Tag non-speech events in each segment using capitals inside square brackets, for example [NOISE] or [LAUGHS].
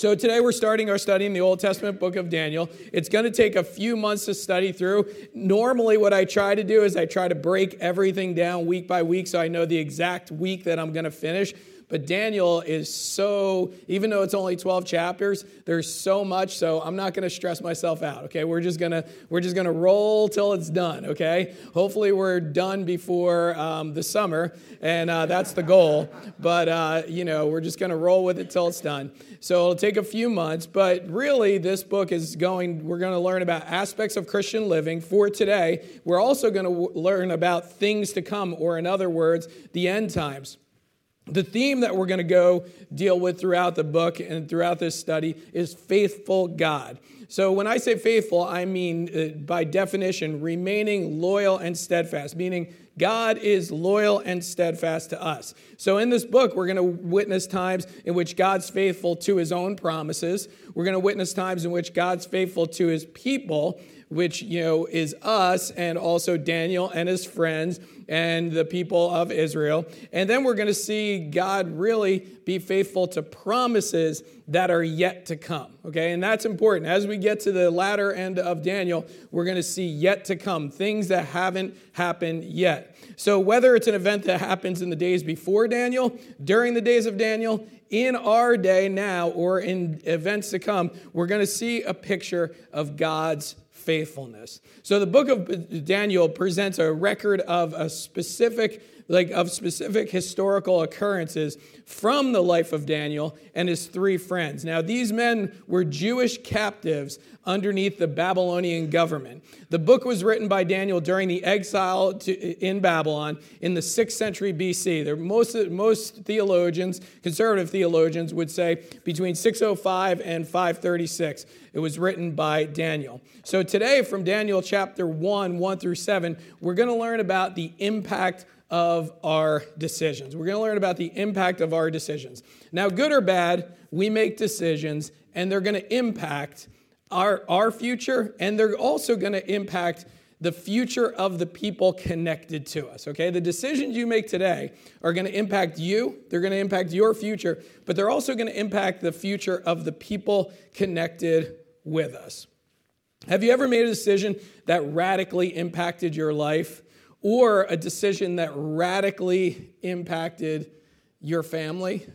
So today we're starting our study in the Old Testament book of Daniel. It's going to take a few months to study through. Normally, what I try to do is I try to break everything down week by week so I know the exact week that I'm going to finish. But Daniel is so, even though it's only 12 chapters, there's so much, so I'm not going to stress myself out, okay? We're just going to we're just going to roll till it's done, okay? Hopefully we're done before um, the summer, and uh, that's the goal. But, uh, you know, we're just going to roll with it till it's done. So it'll take a few months, but really this book is going, we're going to learn about aspects of Christian living for today. We're also going to w- learn about things to come, or in other words, the end times. The theme that we're going to go deal with throughout the book and throughout this study is faithful God. So, when I say faithful, I mean, uh, by definition, remaining loyal and steadfast, meaning God is loyal and steadfast to us. So, in this book, we're going to witness times in which God's faithful to his own promises. We're going to witness times in which God's faithful to his people which you know is us and also Daniel and his friends and the people of Israel. And then we're going to see God really be faithful to promises that are yet to come. Okay? And that's important. As we get to the latter end of Daniel, we're going to see yet to come, things that haven't happened yet. So whether it's an event that happens in the days before Daniel, during the days of Daniel, in our day now, or in events to come, we're going to see a picture of God's faithfulness. So the book of Daniel presents a record of a specific like of specific historical occurrences from the life of Daniel and his three friends. Now, these men were Jewish captives underneath the Babylonian government. The book was written by Daniel during the exile to, in Babylon in the 6th century BC. There, most, most theologians, conservative theologians, would say between 605 and 536. It was written by Daniel. So today, from Daniel chapter 1, 1 through 7, we're going to learn about the impact of our decisions. We're going to learn about the impact of our decisions. Now, good or bad, we make decisions and they're going to impact our, our future and they're also going to impact the future of the people connected to us, okay? The decisions you make today are going to impact you, they're going to impact your future, but they're also going to impact the future of the people connected with us. Have you ever made a decision that radically impacted your life? Or a decision that radically impacted your family?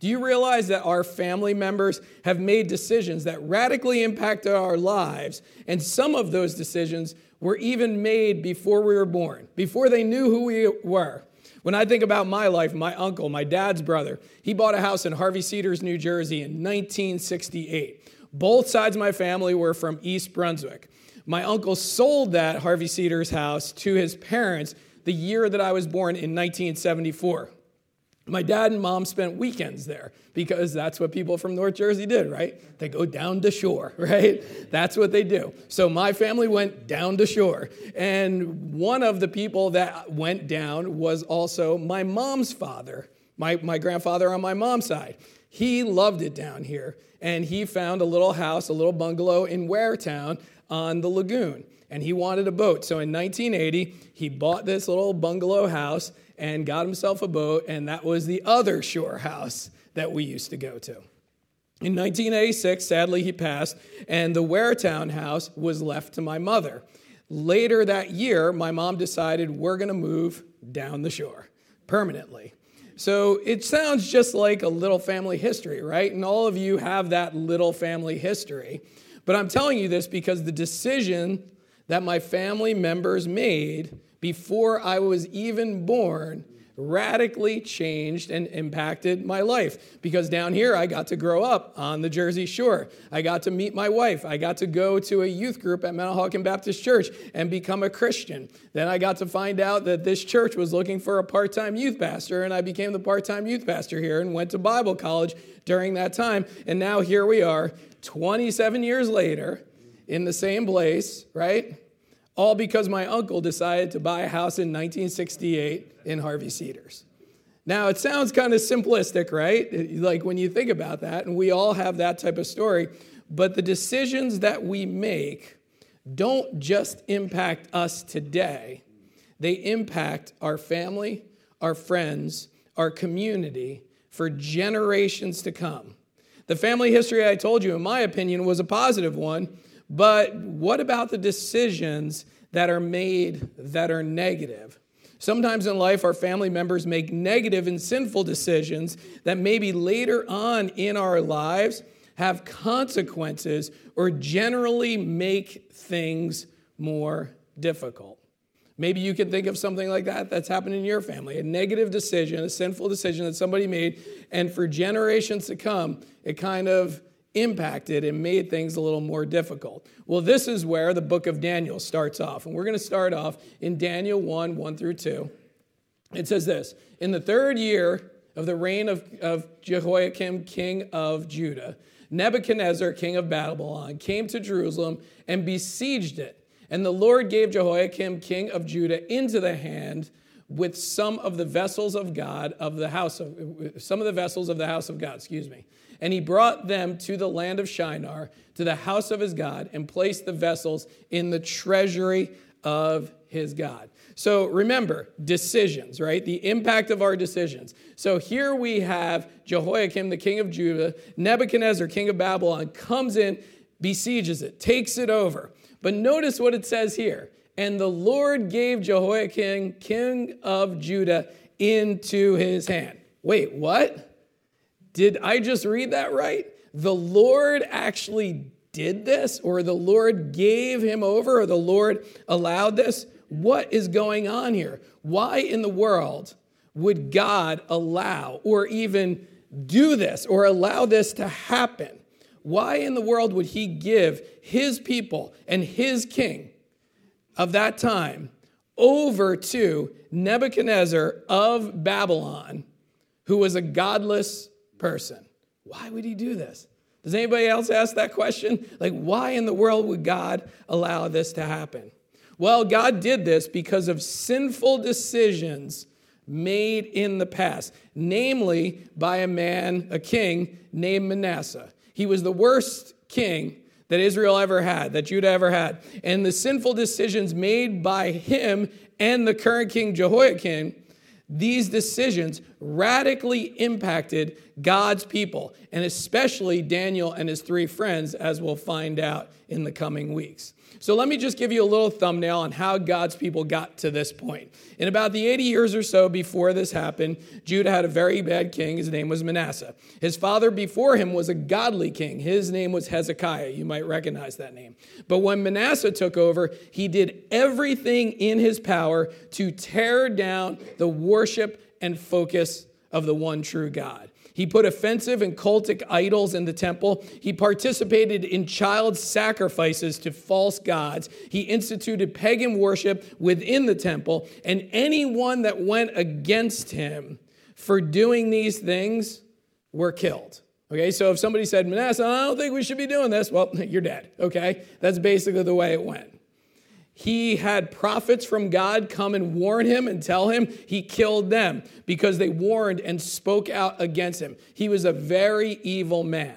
Do you realize that our family members have made decisions that radically impacted our lives? And some of those decisions were even made before we were born, before they knew who we were. When I think about my life, my uncle, my dad's brother, he bought a house in Harvey Cedars, New Jersey in 1968. Both sides of my family were from East Brunswick. My uncle sold that Harvey Cedars house to his parents the year that I was born in 1974. My dad and mom spent weekends there because that's what people from North Jersey did, right? They go down to shore, [LAUGHS] right? That's what they do. So my family went down to shore. And one of the people that went down was also my mom's father, my, my grandfather on my mom's side. He loved it down here. And he found a little house, a little bungalow in Waretown on the lagoon and he wanted a boat. So in 1980, he bought this little bungalow house and got himself a boat, and that was the other shore house that we used to go to. In 1986, sadly, he passed, and the Waretown house was left to my mother. Later that year, my mom decided we're going to move down the shore permanently. So it sounds just like a little family history, right? And all of you have that little family history. But I'm telling you this because the decision that my family members made before I was even born radically changed and impacted my life. Because down here, I got to grow up on the Jersey Shore. I got to meet my wife. I got to go to a youth group at Mount Baptist Church and become a Christian. Then I got to find out that this church was looking for a part time youth pastor, and I became the part time youth pastor here and went to Bible college during that time. And now here we are, 27 years later in the same place, right? All because my uncle decided to buy a house in 1968 in Harvey Cedars. Now, it sounds kind of simplistic, right? Like when you think about that, and we all have that type of story, but the decisions that we make don't just impact us today, they impact our family, our friends, our community for generations to come. The family history I told you, in my opinion, was a positive one, but what about the decisions that are made that are negative? Sometimes in life, our family members make negative and sinful decisions that maybe later on in our lives have consequences or generally make things more difficult. Maybe you can think of something like that that's happened in your family a negative decision, a sinful decision that somebody made, and for generations to come, it kind of impacted and made things a little more difficult. Well, this is where the book of Daniel starts off. And we're going to start off in Daniel 1 1 through 2. It says this In the third year of the reign of, of Jehoiakim, king of Judah, Nebuchadnezzar, king of Babylon, came to Jerusalem and besieged it. And the Lord gave Jehoiakim, king of Judah, into the hand with some of the vessels of God of the house of some of the vessels of the house of God, excuse me. And he brought them to the land of Shinar, to the house of his God, and placed the vessels in the treasury of his God. So remember, decisions, right? The impact of our decisions. So here we have Jehoiakim, the king of Judah, Nebuchadnezzar, king of Babylon, comes in, besieges it, takes it over. But notice what it says here. And the Lord gave Jehoiakim, king of Judah, into his hand. Wait, what? Did I just read that right? The Lord actually did this, or the Lord gave him over, or the Lord allowed this? What is going on here? Why in the world would God allow or even do this or allow this to happen? Why in the world would he give his people and his king of that time over to Nebuchadnezzar of Babylon, who was a godless person? Why would he do this? Does anybody else ask that question? Like, why in the world would God allow this to happen? Well, God did this because of sinful decisions made in the past, namely by a man, a king named Manasseh. He was the worst king that Israel ever had, that Judah ever had. And the sinful decisions made by him and the current king Jehoiakim, these decisions radically impacted God's people, and especially Daniel and his three friends, as we'll find out in the coming weeks. So let me just give you a little thumbnail on how God's people got to this point. In about the 80 years or so before this happened, Judah had a very bad king. His name was Manasseh. His father before him was a godly king. His name was Hezekiah. You might recognize that name. But when Manasseh took over, he did everything in his power to tear down the worship and focus of the one true God. He put offensive and cultic idols in the temple. He participated in child sacrifices to false gods. He instituted pagan worship within the temple. And anyone that went against him for doing these things were killed. Okay, so if somebody said, Manasseh, I don't think we should be doing this, well, [LAUGHS] you're dead. Okay, that's basically the way it went. He had prophets from God come and warn him and tell him he killed them because they warned and spoke out against him. He was a very evil man.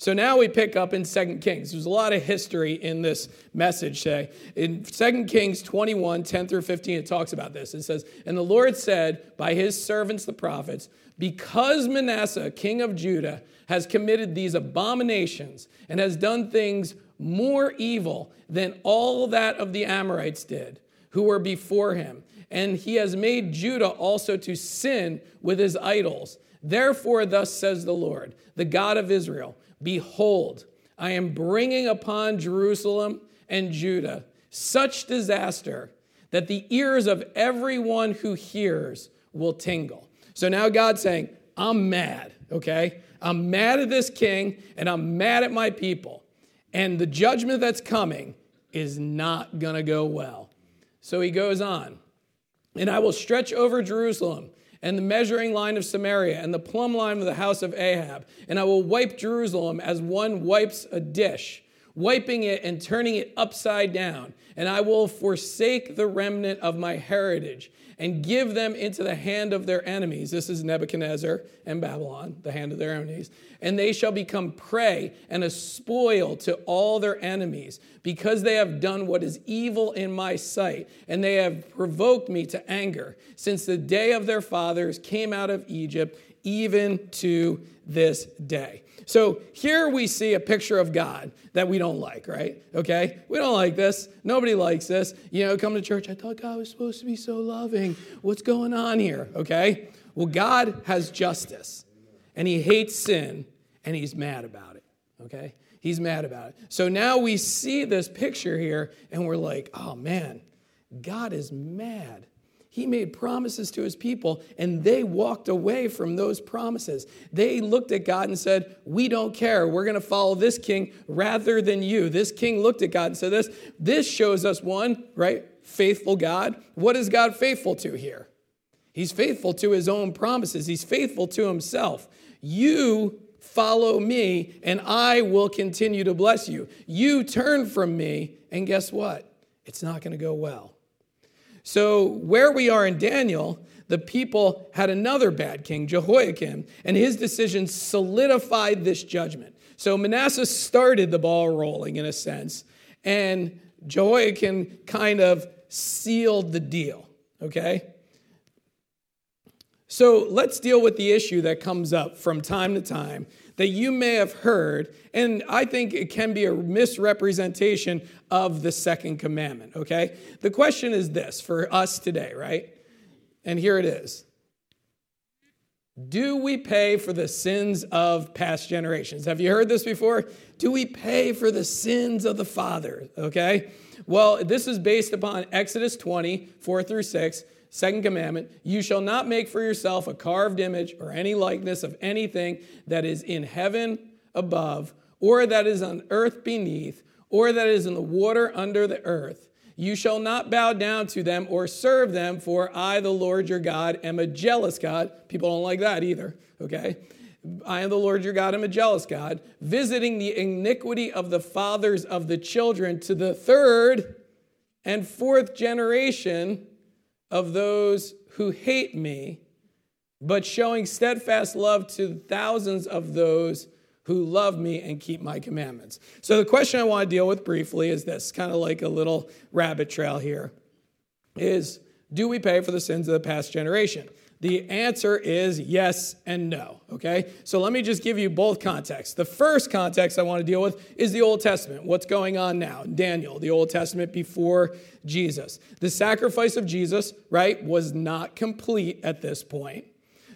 So now we pick up in 2 Kings. There's a lot of history in this message today. In 2 Kings 21, 10 through 15, it talks about this. It says, And the Lord said by his servants the prophets, Because Manasseh, king of Judah, has committed these abominations and has done things more evil than all that of the Amorites did, who were before him. And he has made Judah also to sin with his idols. Therefore, thus says the Lord, the God of Israel Behold, I am bringing upon Jerusalem and Judah such disaster that the ears of everyone who hears will tingle. So now God's saying, I'm mad, okay? I'm mad at this king and I'm mad at my people. And the judgment that's coming is not going to go well. So he goes on, and I will stretch over Jerusalem and the measuring line of Samaria and the plumb line of the house of Ahab, and I will wipe Jerusalem as one wipes a dish, wiping it and turning it upside down. And I will forsake the remnant of my heritage and give them into the hand of their enemies. This is Nebuchadnezzar and Babylon, the hand of their enemies. And they shall become prey and a spoil to all their enemies, because they have done what is evil in my sight, and they have provoked me to anger. Since the day of their fathers came out of Egypt, even to this day. So here we see a picture of God that we don't like, right? Okay? We don't like this. Nobody likes this. You know, come to church, I thought God was supposed to be so loving. What's going on here? Okay? Well, God has justice, and He hates sin, and He's mad about it. Okay? He's mad about it. So now we see this picture here, and we're like, oh man, God is mad. He made promises to his people, and they walked away from those promises. They looked at God and said, We don't care. We're going to follow this king rather than you. This king looked at God and said, This, this shows us one, right? Faithful God. What is God faithful to here? He's faithful to his own promises, he's faithful to himself. You follow me, and I will continue to bless you. You turn from me, and guess what? It's not going to go well. So, where we are in Daniel, the people had another bad king, Jehoiakim, and his decision solidified this judgment. So, Manasseh started the ball rolling in a sense, and Jehoiakim kind of sealed the deal, okay? So, let's deal with the issue that comes up from time to time that you may have heard, and I think it can be a misrepresentation of the second commandment, okay? The question is this for us today, right? And here it is Do we pay for the sins of past generations? Have you heard this before? Do we pay for the sins of the father, okay? Well, this is based upon Exodus 20, 4 through 6. Second commandment, you shall not make for yourself a carved image or any likeness of anything that is in heaven above, or that is on earth beneath, or that is in the water under the earth. You shall not bow down to them or serve them, for I, the Lord your God, am a jealous God. People don't like that either, okay? I am the Lord your God, I'm a jealous God, visiting the iniquity of the fathers of the children to the third and fourth generation of those who hate me, but showing steadfast love to thousands of those who love me and keep my commandments. So, the question I want to deal with briefly is this kind of like a little rabbit trail here is do we pay for the sins of the past generation? The answer is yes and no, okay? So let me just give you both contexts. The first context I want to deal with is the Old Testament. What's going on now? Daniel, the Old Testament before Jesus. The sacrifice of Jesus, right, was not complete at this point.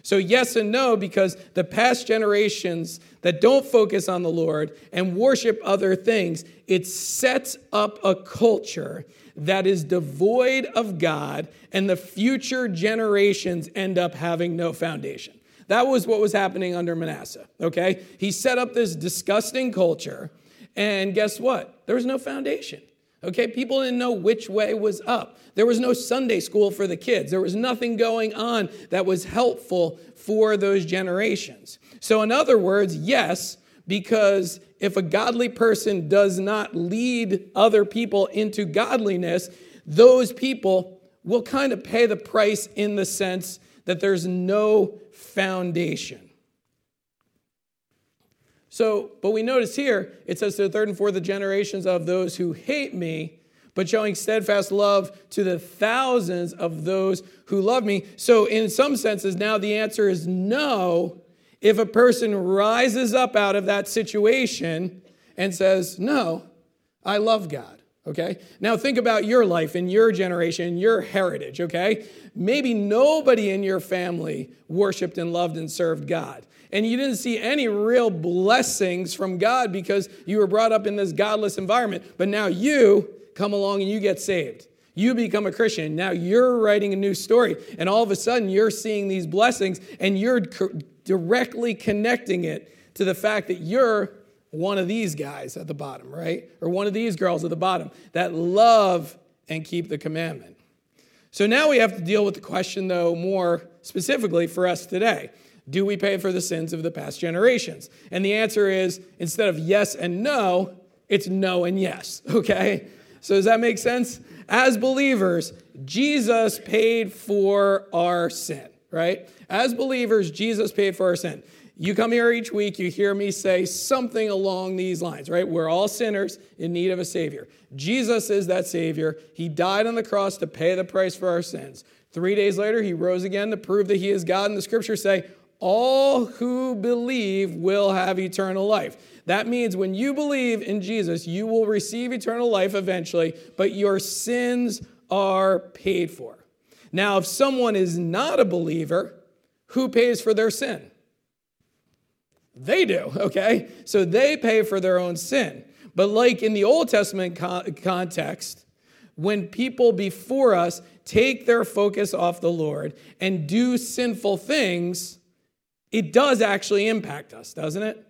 So, yes and no, because the past generations that don't focus on the Lord and worship other things, it sets up a culture that is devoid of God, and the future generations end up having no foundation. That was what was happening under Manasseh, okay? He set up this disgusting culture, and guess what? There was no foundation. Okay, people didn't know which way was up. There was no Sunday school for the kids. There was nothing going on that was helpful for those generations. So, in other words, yes, because if a godly person does not lead other people into godliness, those people will kind of pay the price in the sense that there's no foundation. So, but we notice here, it says to the third and fourth generations of those who hate me, but showing steadfast love to the thousands of those who love me. So, in some senses, now the answer is no, if a person rises up out of that situation and says, No, I love God. Okay? Now think about your life and your generation, your heritage, okay? Maybe nobody in your family worshiped and loved and served God. And you didn't see any real blessings from God because you were brought up in this godless environment. But now you come along and you get saved. You become a Christian. Now you're writing a new story. And all of a sudden you're seeing these blessings and you're directly connecting it to the fact that you're one of these guys at the bottom, right? Or one of these girls at the bottom that love and keep the commandment. So now we have to deal with the question, though, more specifically for us today. Do we pay for the sins of the past generations? And the answer is instead of yes and no, it's no and yes, [LAUGHS] okay? So does that make sense? As believers, Jesus paid for our sin right? As believers, Jesus paid for our sin. You come here each week, you hear me say something along these lines, right? We're all sinners in need of a Savior. Jesus is that Savior. He died on the cross to pay the price for our sins. Three days later, He rose again to prove that He is God, and the scriptures say, all who believe will have eternal life. That means when you believe in Jesus, you will receive eternal life eventually, but your sins are paid for. Now, if someone is not a believer, who pays for their sin? They do, okay? So they pay for their own sin. But like in the Old Testament context, when people before us take their focus off the Lord and do sinful things, it does actually impact us, doesn't it?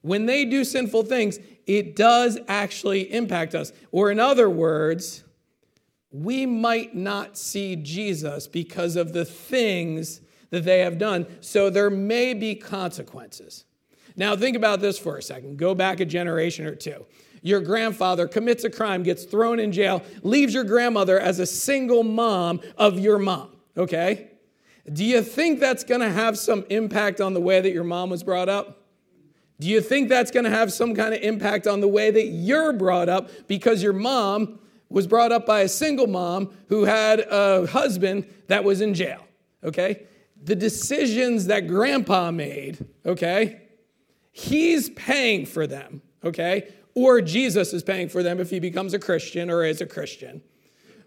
When they do sinful things, it does actually impact us. Or, in other words, we might not see Jesus because of the things that they have done. So, there may be consequences. Now, think about this for a second. Go back a generation or two. Your grandfather commits a crime, gets thrown in jail, leaves your grandmother as a single mom of your mom, okay? Do you think that's gonna have some impact on the way that your mom was brought up? Do you think that's gonna have some kind of impact on the way that you're brought up because your mom was brought up by a single mom who had a husband that was in jail, okay? The decisions that grandpa made, okay, he's paying for them, okay? or Jesus is paying for them if he becomes a Christian or is a Christian.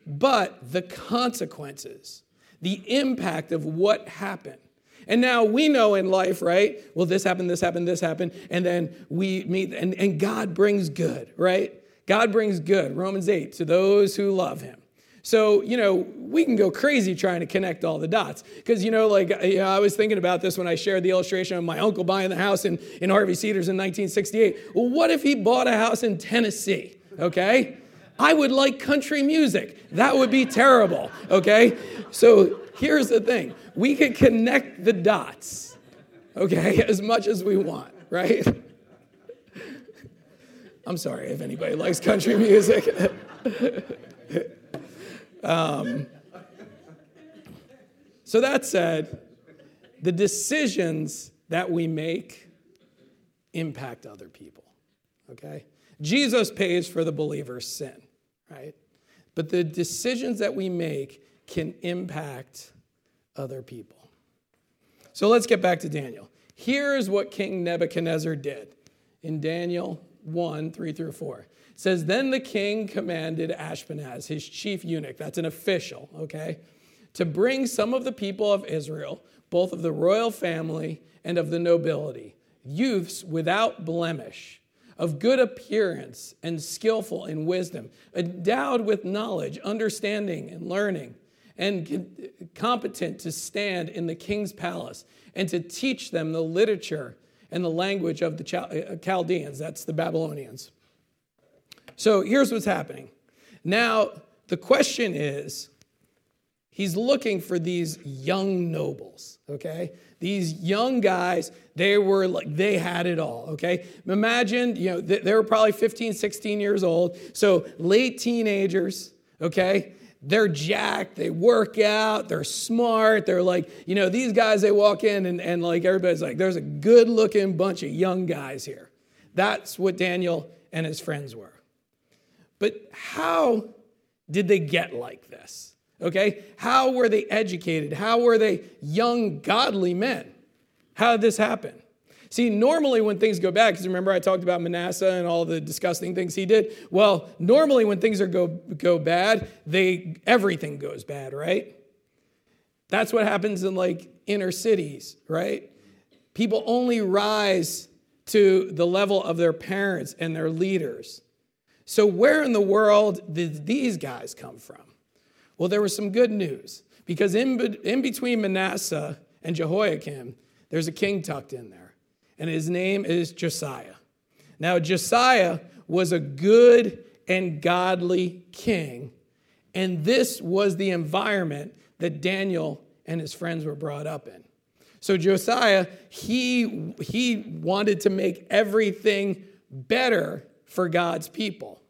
But the consequences, the impact of what happened. And now we know in life, right? Well, this happened, this happened, this happened. And then we meet, and, and God brings good, right? God brings good, Romans 8, to those who love him. So, you know, we can go crazy trying to connect all the dots. Because, you know, like you know, I was thinking about this when I shared the illustration of my uncle buying the house in, in Harvey Cedars in 1968. Well, what if he bought a house in Tennessee? Okay? I would like country music. That would be terrible. Okay? So here's the thing we can connect the dots, okay, [LAUGHS] as much as we want, right? I'm sorry if anybody likes country music. [LAUGHS] Um, so that said, the decisions that we make impact other people, okay? Jesus pays for the believer's sin, right? But the decisions that we make can impact other people. So let's get back to Daniel. Here's what King Nebuchadnezzar did in Daniel 1 3 through 4 says, Then the king commanded Ashpenaz, his chief eunuch, that's an official, okay, to bring some of the people of Israel, both of the royal family and of the nobility, youths without blemish, of good appearance and skillful in wisdom, endowed with knowledge, understanding, and learning, and competent to stand in the king's palace and to teach them the literature and the language of the uh, uh, Chaldeans, that's the Babylonians. So here's what's happening. Now, the question is he's looking for these young nobles, okay? These young guys, they were like, they had it all, okay? Imagine, you know, they were probably 15, 16 years old. So late teenagers, okay? They're jacked, they work out, they're smart. They're like, you know, these guys, they walk in and, and like everybody's like, there's a good looking bunch of young guys here. That's what Daniel and his friends were. But how did they get like this? Okay? How were they educated? How were they young, godly men? How did this happen? See, normally when things go bad, because remember I talked about Manasseh and all the disgusting things he did. Well, normally when things are go, go bad, they everything goes bad, right? That's what happens in like inner cities, right? People only rise to the level of their parents and their leaders. So, where in the world did these guys come from? Well, there was some good news because in, in between Manasseh and Jehoiakim, there's a king tucked in there, and his name is Josiah. Now, Josiah was a good and godly king, and this was the environment that Daniel and his friends were brought up in. So Josiah, he, he wanted to make everything better for God's people.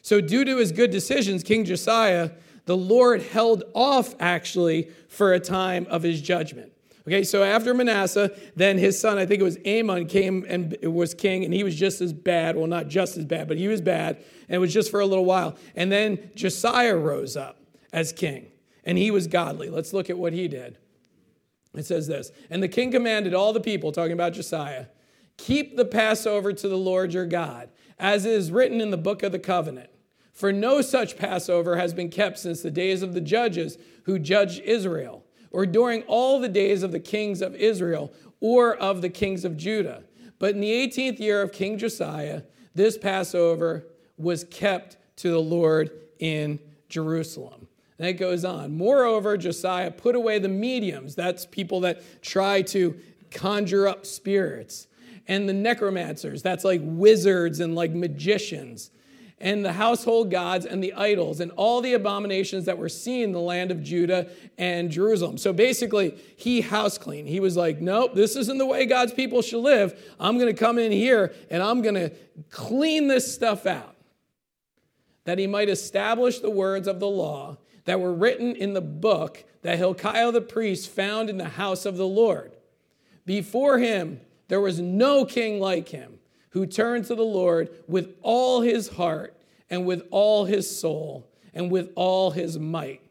So, due to his good decisions, King Josiah, the Lord held off actually for a time of his judgment. Okay, so after Manasseh, then his son, I think it was Amon, came and was king, and he was just as bad. Well, not just as bad, but he was bad, and it was just for a little while. And then Josiah rose up as king, and he was godly. Let's look at what he did. It says this And the king commanded all the people, talking about Josiah, keep the Passover to the Lord your God, as is written in the book of the covenant. For no such Passover has been kept since the days of the judges who judged Israel, or during all the days of the kings of Israel, or of the kings of Judah. But in the 18th year of King Josiah, this Passover was kept to the Lord in Jerusalem. And it goes on. Moreover, Josiah put away the mediums, that's people that try to conjure up spirits, and the necromancers, that's like wizards and like magicians, and the household gods and the idols, and all the abominations that were seen in the land of Judah and Jerusalem. So basically, he house cleaned. He was like, nope, this isn't the way God's people should live. I'm going to come in here and I'm going to clean this stuff out that he might establish the words of the law that were written in the book that Hilkiah the priest found in the house of the Lord. Before him, there was no king like him who turned to the Lord with all his heart and with all his soul and with all his might,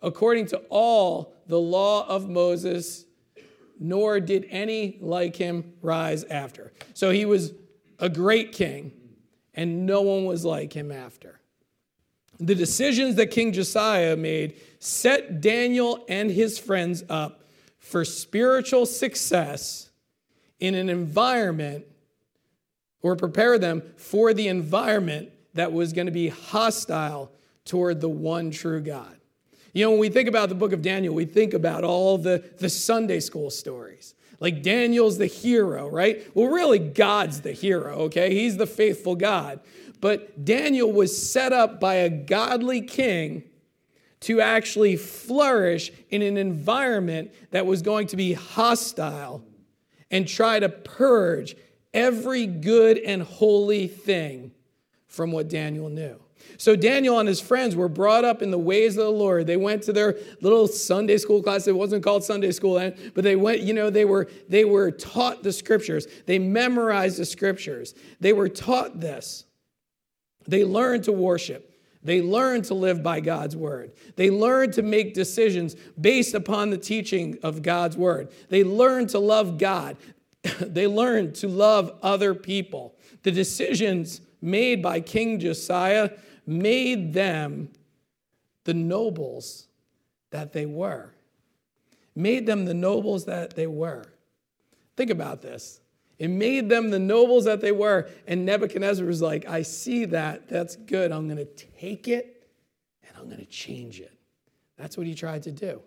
according to all the law of Moses, nor did any like him rise after. So he was a great king, and no one was like him after. The decisions that King Josiah made set Daniel and his friends up for spiritual success in an environment or prepare them for the environment that was going to be hostile toward the one true God. You know, when we think about the book of Daniel, we think about all the, the Sunday school stories. Like Daniel's the hero, right? Well, really, God's the hero, okay? He's the faithful God. But Daniel was set up by a godly king to actually flourish in an environment that was going to be hostile and try to purge every good and holy thing from what Daniel knew. So Daniel and his friends were brought up in the ways of the Lord. They went to their little Sunday school class. It wasn't called Sunday school then, but they went, you know, they were they were taught the scriptures. They memorized the scriptures. They were taught this. They learned to worship. They learned to live by God's word. They learned to make decisions based upon the teaching of God's word. They learned to love God. [LAUGHS] they learned to love other people. The decisions made by King Josiah made them the nobles that they were. Made them the nobles that they were. Think about this. It made them the nobles that they were. And Nebuchadnezzar was like, I see that. That's good. I'm going to take it and I'm going to change it. That's what he tried to do.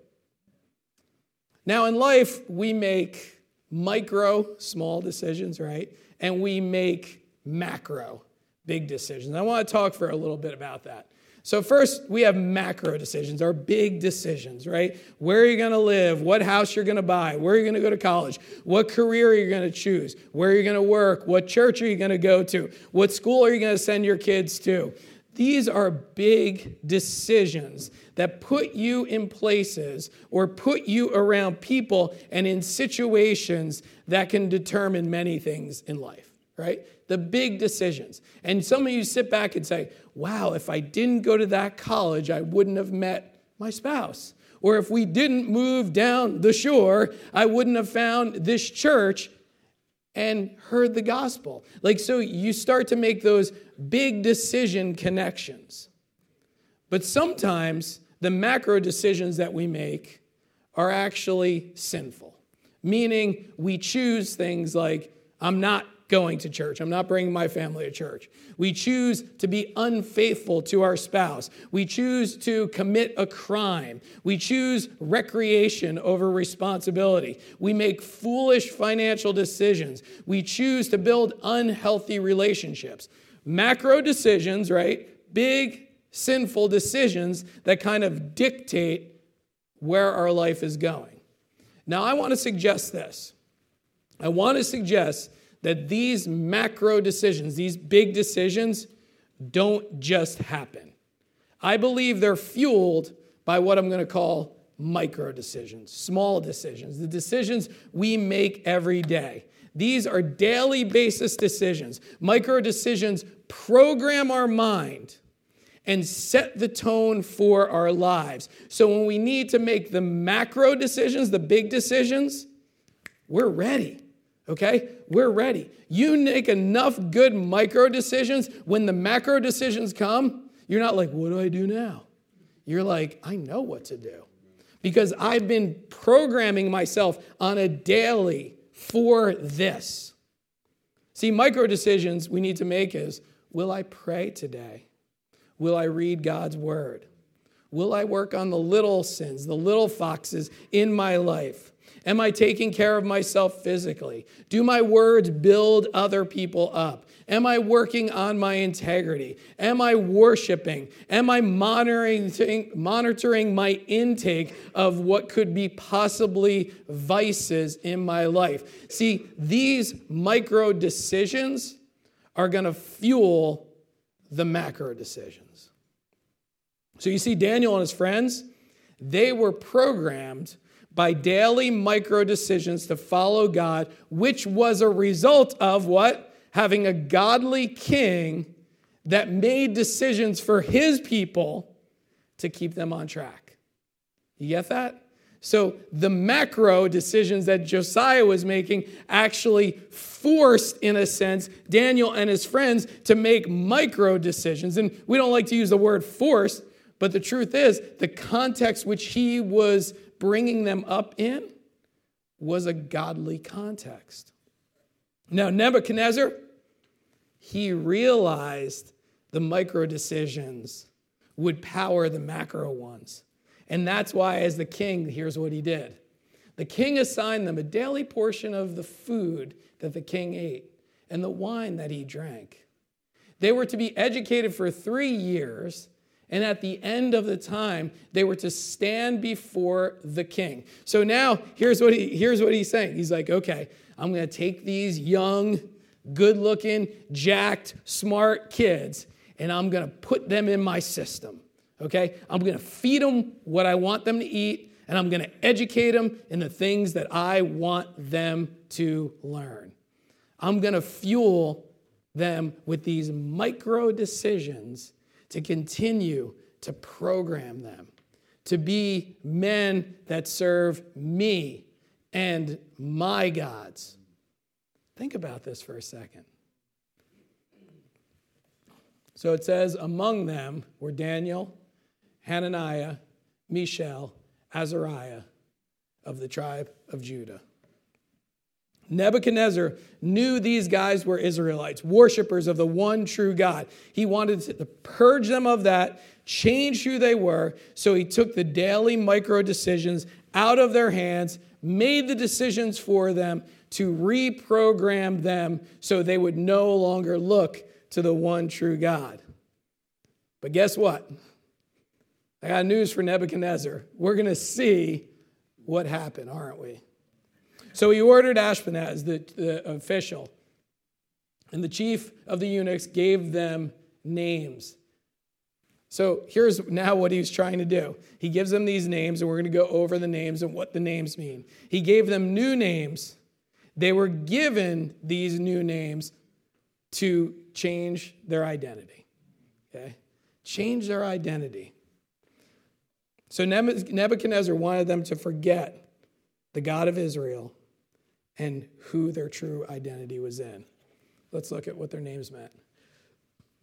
Now, in life, we make micro, small decisions, right? And we make macro, big decisions. I want to talk for a little bit about that. So, first, we have macro decisions, our big decisions, right? Where are you going to live? What house you're going to buy? Where are you going to go to college? What career are you going to choose? Where are you going to work? What church are you going to go to? What school are you going to send your kids to? These are big decisions that put you in places or put you around people and in situations that can determine many things in life, right? The big decisions. And some of you sit back and say, wow, if I didn't go to that college, I wouldn't have met my spouse. Or if we didn't move down the shore, I wouldn't have found this church and heard the gospel. Like, so you start to make those big decision connections. But sometimes the macro decisions that we make are actually sinful, meaning we choose things like, I'm not going to church. I'm not bringing my family to church. We choose to be unfaithful to our spouse. We choose to commit a crime. We choose recreation over responsibility. We make foolish financial decisions. We choose to build unhealthy relationships. Macro decisions, right? Big, sinful decisions that kind of dictate where our life is going. Now, I want to suggest this. I want to suggest that these macro decisions, these big decisions, don't just happen. I believe they're fueled by what I'm going to call micro decisions, small decisions, the decisions we make every day. These are daily basis decisions. Micro decisions program our mind and set the tone for our lives. So when we need to make the macro decisions, the big decisions, we're ready. Okay? We're ready. You make enough good micro decisions when the macro decisions come, you're not like, what do I do now? You're like, I know what to do. Because I've been programming myself on a daily for this. See, micro decisions we need to make is will I pray today? Will I read God's word? Will I work on the little sins, the little foxes in my life? Am I taking care of myself physically? Do my words build other people up? Am I working on my integrity? Am I worshiping? Am I monitoring, monitoring my intake of what could be possibly vices in my life? See, these micro decisions are going to fuel the macro decisions. So you see, Daniel and his friends, they were programmed by daily micro decisions to follow God, which was a result of what? having a godly king that made decisions for his people to keep them on track. You get that? So the macro decisions that Josiah was making actually forced, in a sense, Daniel and his friends to make micro decisions. And we don't like to use the word forced, but the truth is, the context which he was bringing them up in was a godly context. Now, Nebuchadnezzar, he realized the micro decisions would power the macro ones. And that's why, as the king, here's what he did the king assigned them a daily portion of the food that the king ate and the wine that he drank. They were to be educated for three years, and at the end of the time, they were to stand before the king. So now, here's what, he, here's what he's saying. He's like, okay, I'm going to take these young, good looking, jacked, smart kids, and I'm going to put them in my system. Okay? I'm going to feed them what I want them to eat, and I'm going to educate them in the things that I want them to learn. I'm going to fuel them with these micro decisions to continue to program them to be men that serve me and my gods. Think about this for a second. So it says, Among them were Daniel, Hananiah, Mishael, Azariah of the tribe of Judah. Nebuchadnezzar knew these guys were Israelites, worshipers of the one true God. He wanted to purge them of that, change who they were, so he took the daily micro decisions out of their hands, made the decisions for them, to reprogram them so they would no longer look to the one true God. But guess what? I got news for Nebuchadnezzar. We're going to see what happened, aren't we? So he ordered Ashpenaz, the, the official, and the chief of the eunuchs gave them names. So here's now what he's trying to do. He gives them these names, and we're going to go over the names and what the names mean. He gave them new names they were given these new names to change their identity. Okay? Change their identity. So Nebuchadnezzar wanted them to forget the God of Israel and who their true identity was in. Let's look at what their names meant.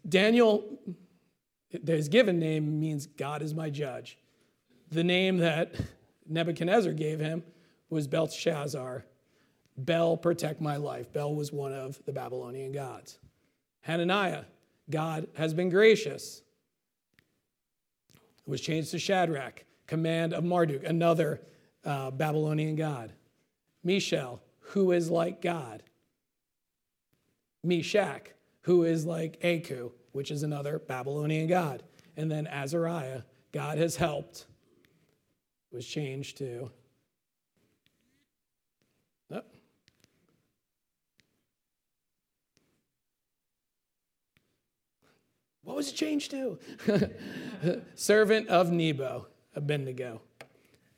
Daniel, his given name means God is my judge. The name that Nebuchadnezzar gave him was Belteshazzar, Bel, protect my life. Bel was one of the Babylonian gods. Hananiah, God has been gracious. It was changed to Shadrach, command of Marduk, another uh, Babylonian god. Mishael, who is like God. Meshach, who is like Aku, which is another Babylonian god. And then Azariah, God has helped, was changed to oh. What was it changed to? [LAUGHS] Servant of Nebo, Abednego,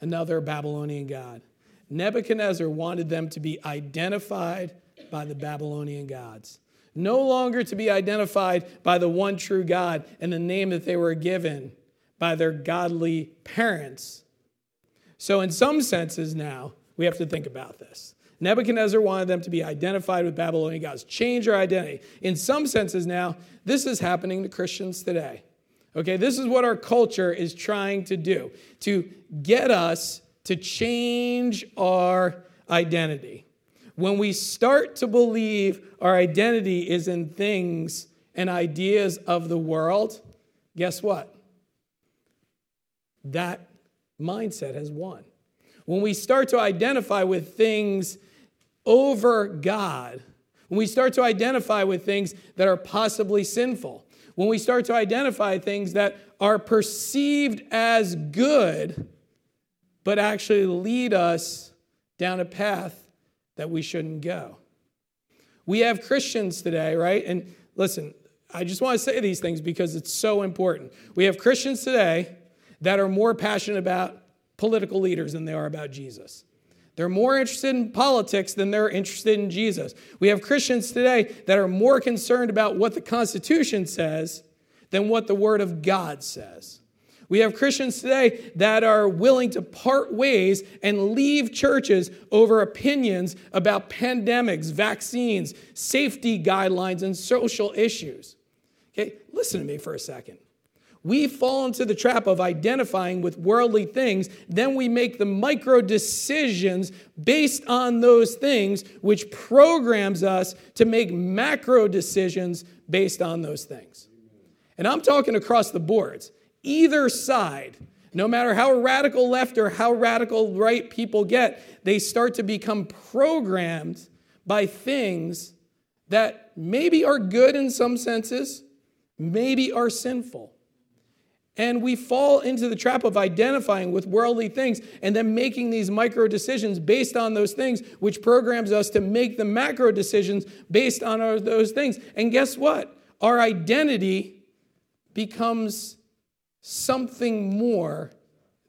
another Babylonian god. Nebuchadnezzar wanted them to be identified by the Babylonian gods. no longer to be identified by the one true God and the name that they were given by their godly parents. So, in some senses, now we have to think about this. Nebuchadnezzar wanted them to be identified with Babylonian gods, change their identity. In some senses, now, this is happening to Christians today. Okay, this is what our culture is trying to do to get us to change our identity. When we start to believe our identity is in things and ideas of the world, guess what? That mindset has won. When we start to identify with things over God, when we start to identify with things that are possibly sinful, when we start to identify things that are perceived as good, but actually lead us down a path that we shouldn't go. We have Christians today, right? And listen, I just want to say these things because it's so important. We have Christians today that are more passionate about political leaders than they are about Jesus. They're more interested in politics than they're interested in Jesus. We have Christians today that are more concerned about what the Constitution says than what the Word of God says. We have Christians today that are willing to part ways and leave churches over opinions about pandemics, vaccines, safety guidelines, and social issues. Okay, listen to me for a second. We fall into the trap of identifying with worldly things, then we make the micro decisions based on those things, which programs us to make macro decisions based on those things. And I'm talking across the boards either side, no matter how radical left or how radical right people get, they start to become programmed by things that maybe are good in some senses, maybe are sinful. And we fall into the trap of identifying with worldly things and then making these micro decisions based on those things, which programs us to make the macro decisions based on those things. And guess what? Our identity becomes something more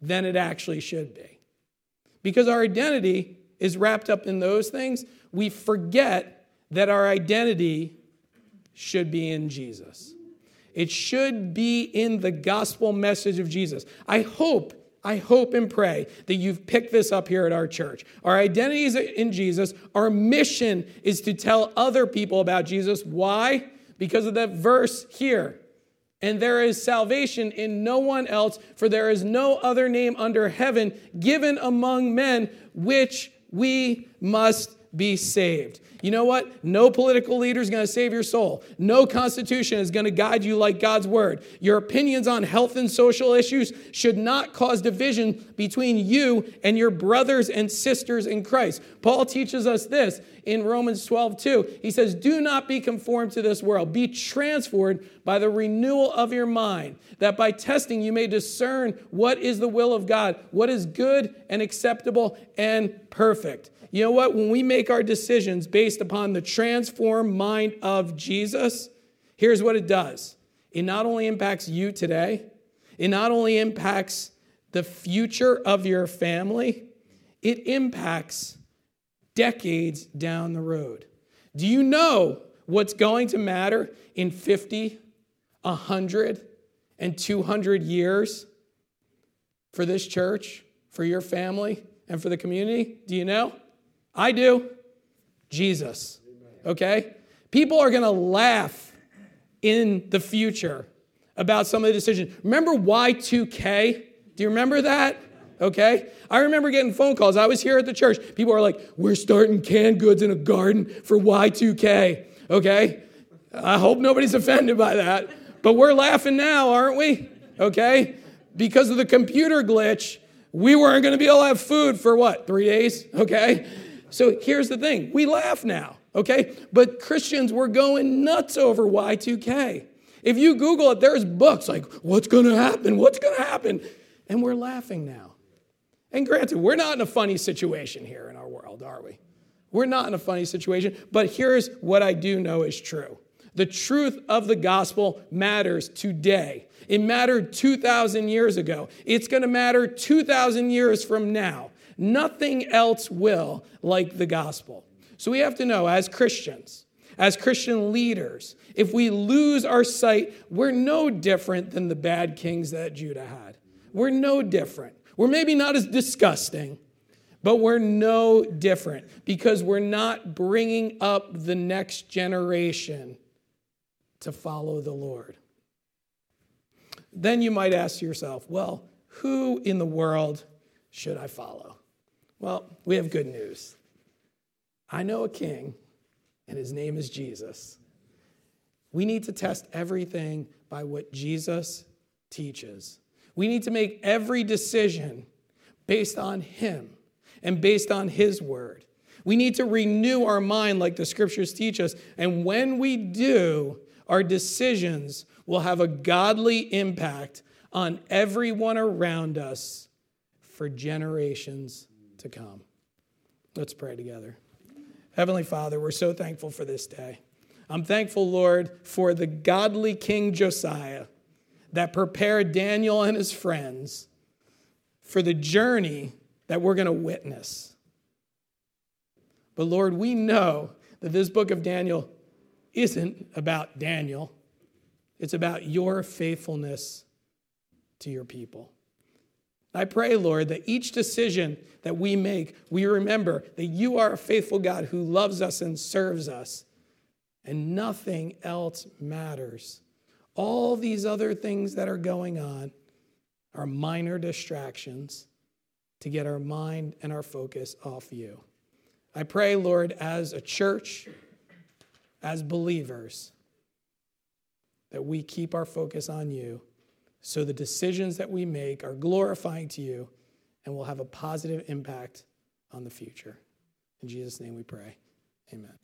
than it actually should be. Because our identity is wrapped up in those things, we forget that our identity should be in Jesus. It should be in the gospel message of Jesus. I hope, I hope and pray that you've picked this up here at our church. Our identity is in Jesus. Our mission is to tell other people about Jesus. Why? Because of that verse here. And there is salvation in no one else, for there is no other name under heaven given among men which we must be saved. You know what? No political leader is going to save your soul. No constitution is going to guide you like God's word. Your opinions on health and social issues should not cause division between you and your brothers and sisters in Christ. Paul teaches us this in Romans 12, 2. He says, Do not be conformed to this world, be transformed by the renewal of your mind, that by testing you may discern what is the will of God, what is good and acceptable and perfect. You know what? When we make our decisions based upon the transformed mind of Jesus, here's what it does it not only impacts you today, it not only impacts the future of your family, it impacts decades down the road. Do you know what's going to matter in 50, 100, and 200 years for this church, for your family, and for the community? Do you know? I do. Jesus. Okay? People are going to laugh in the future about some of the decisions. Remember Y2K? Do you remember that? Okay? I remember getting phone calls. I was here at the church. People are like, we're starting canned goods in a garden for Y2K. Okay? I hope nobody's offended by that. But we're laughing now, aren't we? Okay? Because of the computer glitch, we weren't going to be able to have food for what, three days? Okay? So here's the thing we laugh now, okay? But Christians were going nuts over Y2K. If you Google it, there's books like, what's gonna happen? What's gonna happen? And we're laughing now. And granted, we're not in a funny situation here in our world, are we? We're not in a funny situation, but here's what I do know is true. The truth of the gospel matters today. It mattered 2,000 years ago. It's going to matter 2,000 years from now. Nothing else will like the gospel. So we have to know as Christians, as Christian leaders, if we lose our sight, we're no different than the bad kings that Judah had. We're no different. We're maybe not as disgusting, but we're no different because we're not bringing up the next generation to follow the Lord. Then you might ask yourself, well, who in the world should I follow? Well, we have good news. I know a king, and his name is Jesus. We need to test everything by what Jesus teaches. We need to make every decision based on him and based on his word. We need to renew our mind like the scriptures teach us. And when we do, our decisions will have a godly impact on everyone around us for generations to come. Let's pray together. Heavenly Father, we're so thankful for this day. I'm thankful, Lord, for the godly King Josiah that prepared Daniel and his friends for the journey that we're going to witness. But Lord, we know that this book of Daniel isn't about Daniel, it's about your faithfulness to your people. I pray, Lord, that each decision that we make, we remember that you are a faithful God who loves us and serves us, and nothing else matters. All these other things that are going on are minor distractions to get our mind and our focus off you. I pray, Lord, as a church, as believers, that we keep our focus on you so the decisions that we make are glorifying to you and will have a positive impact on the future. In Jesus' name we pray. Amen.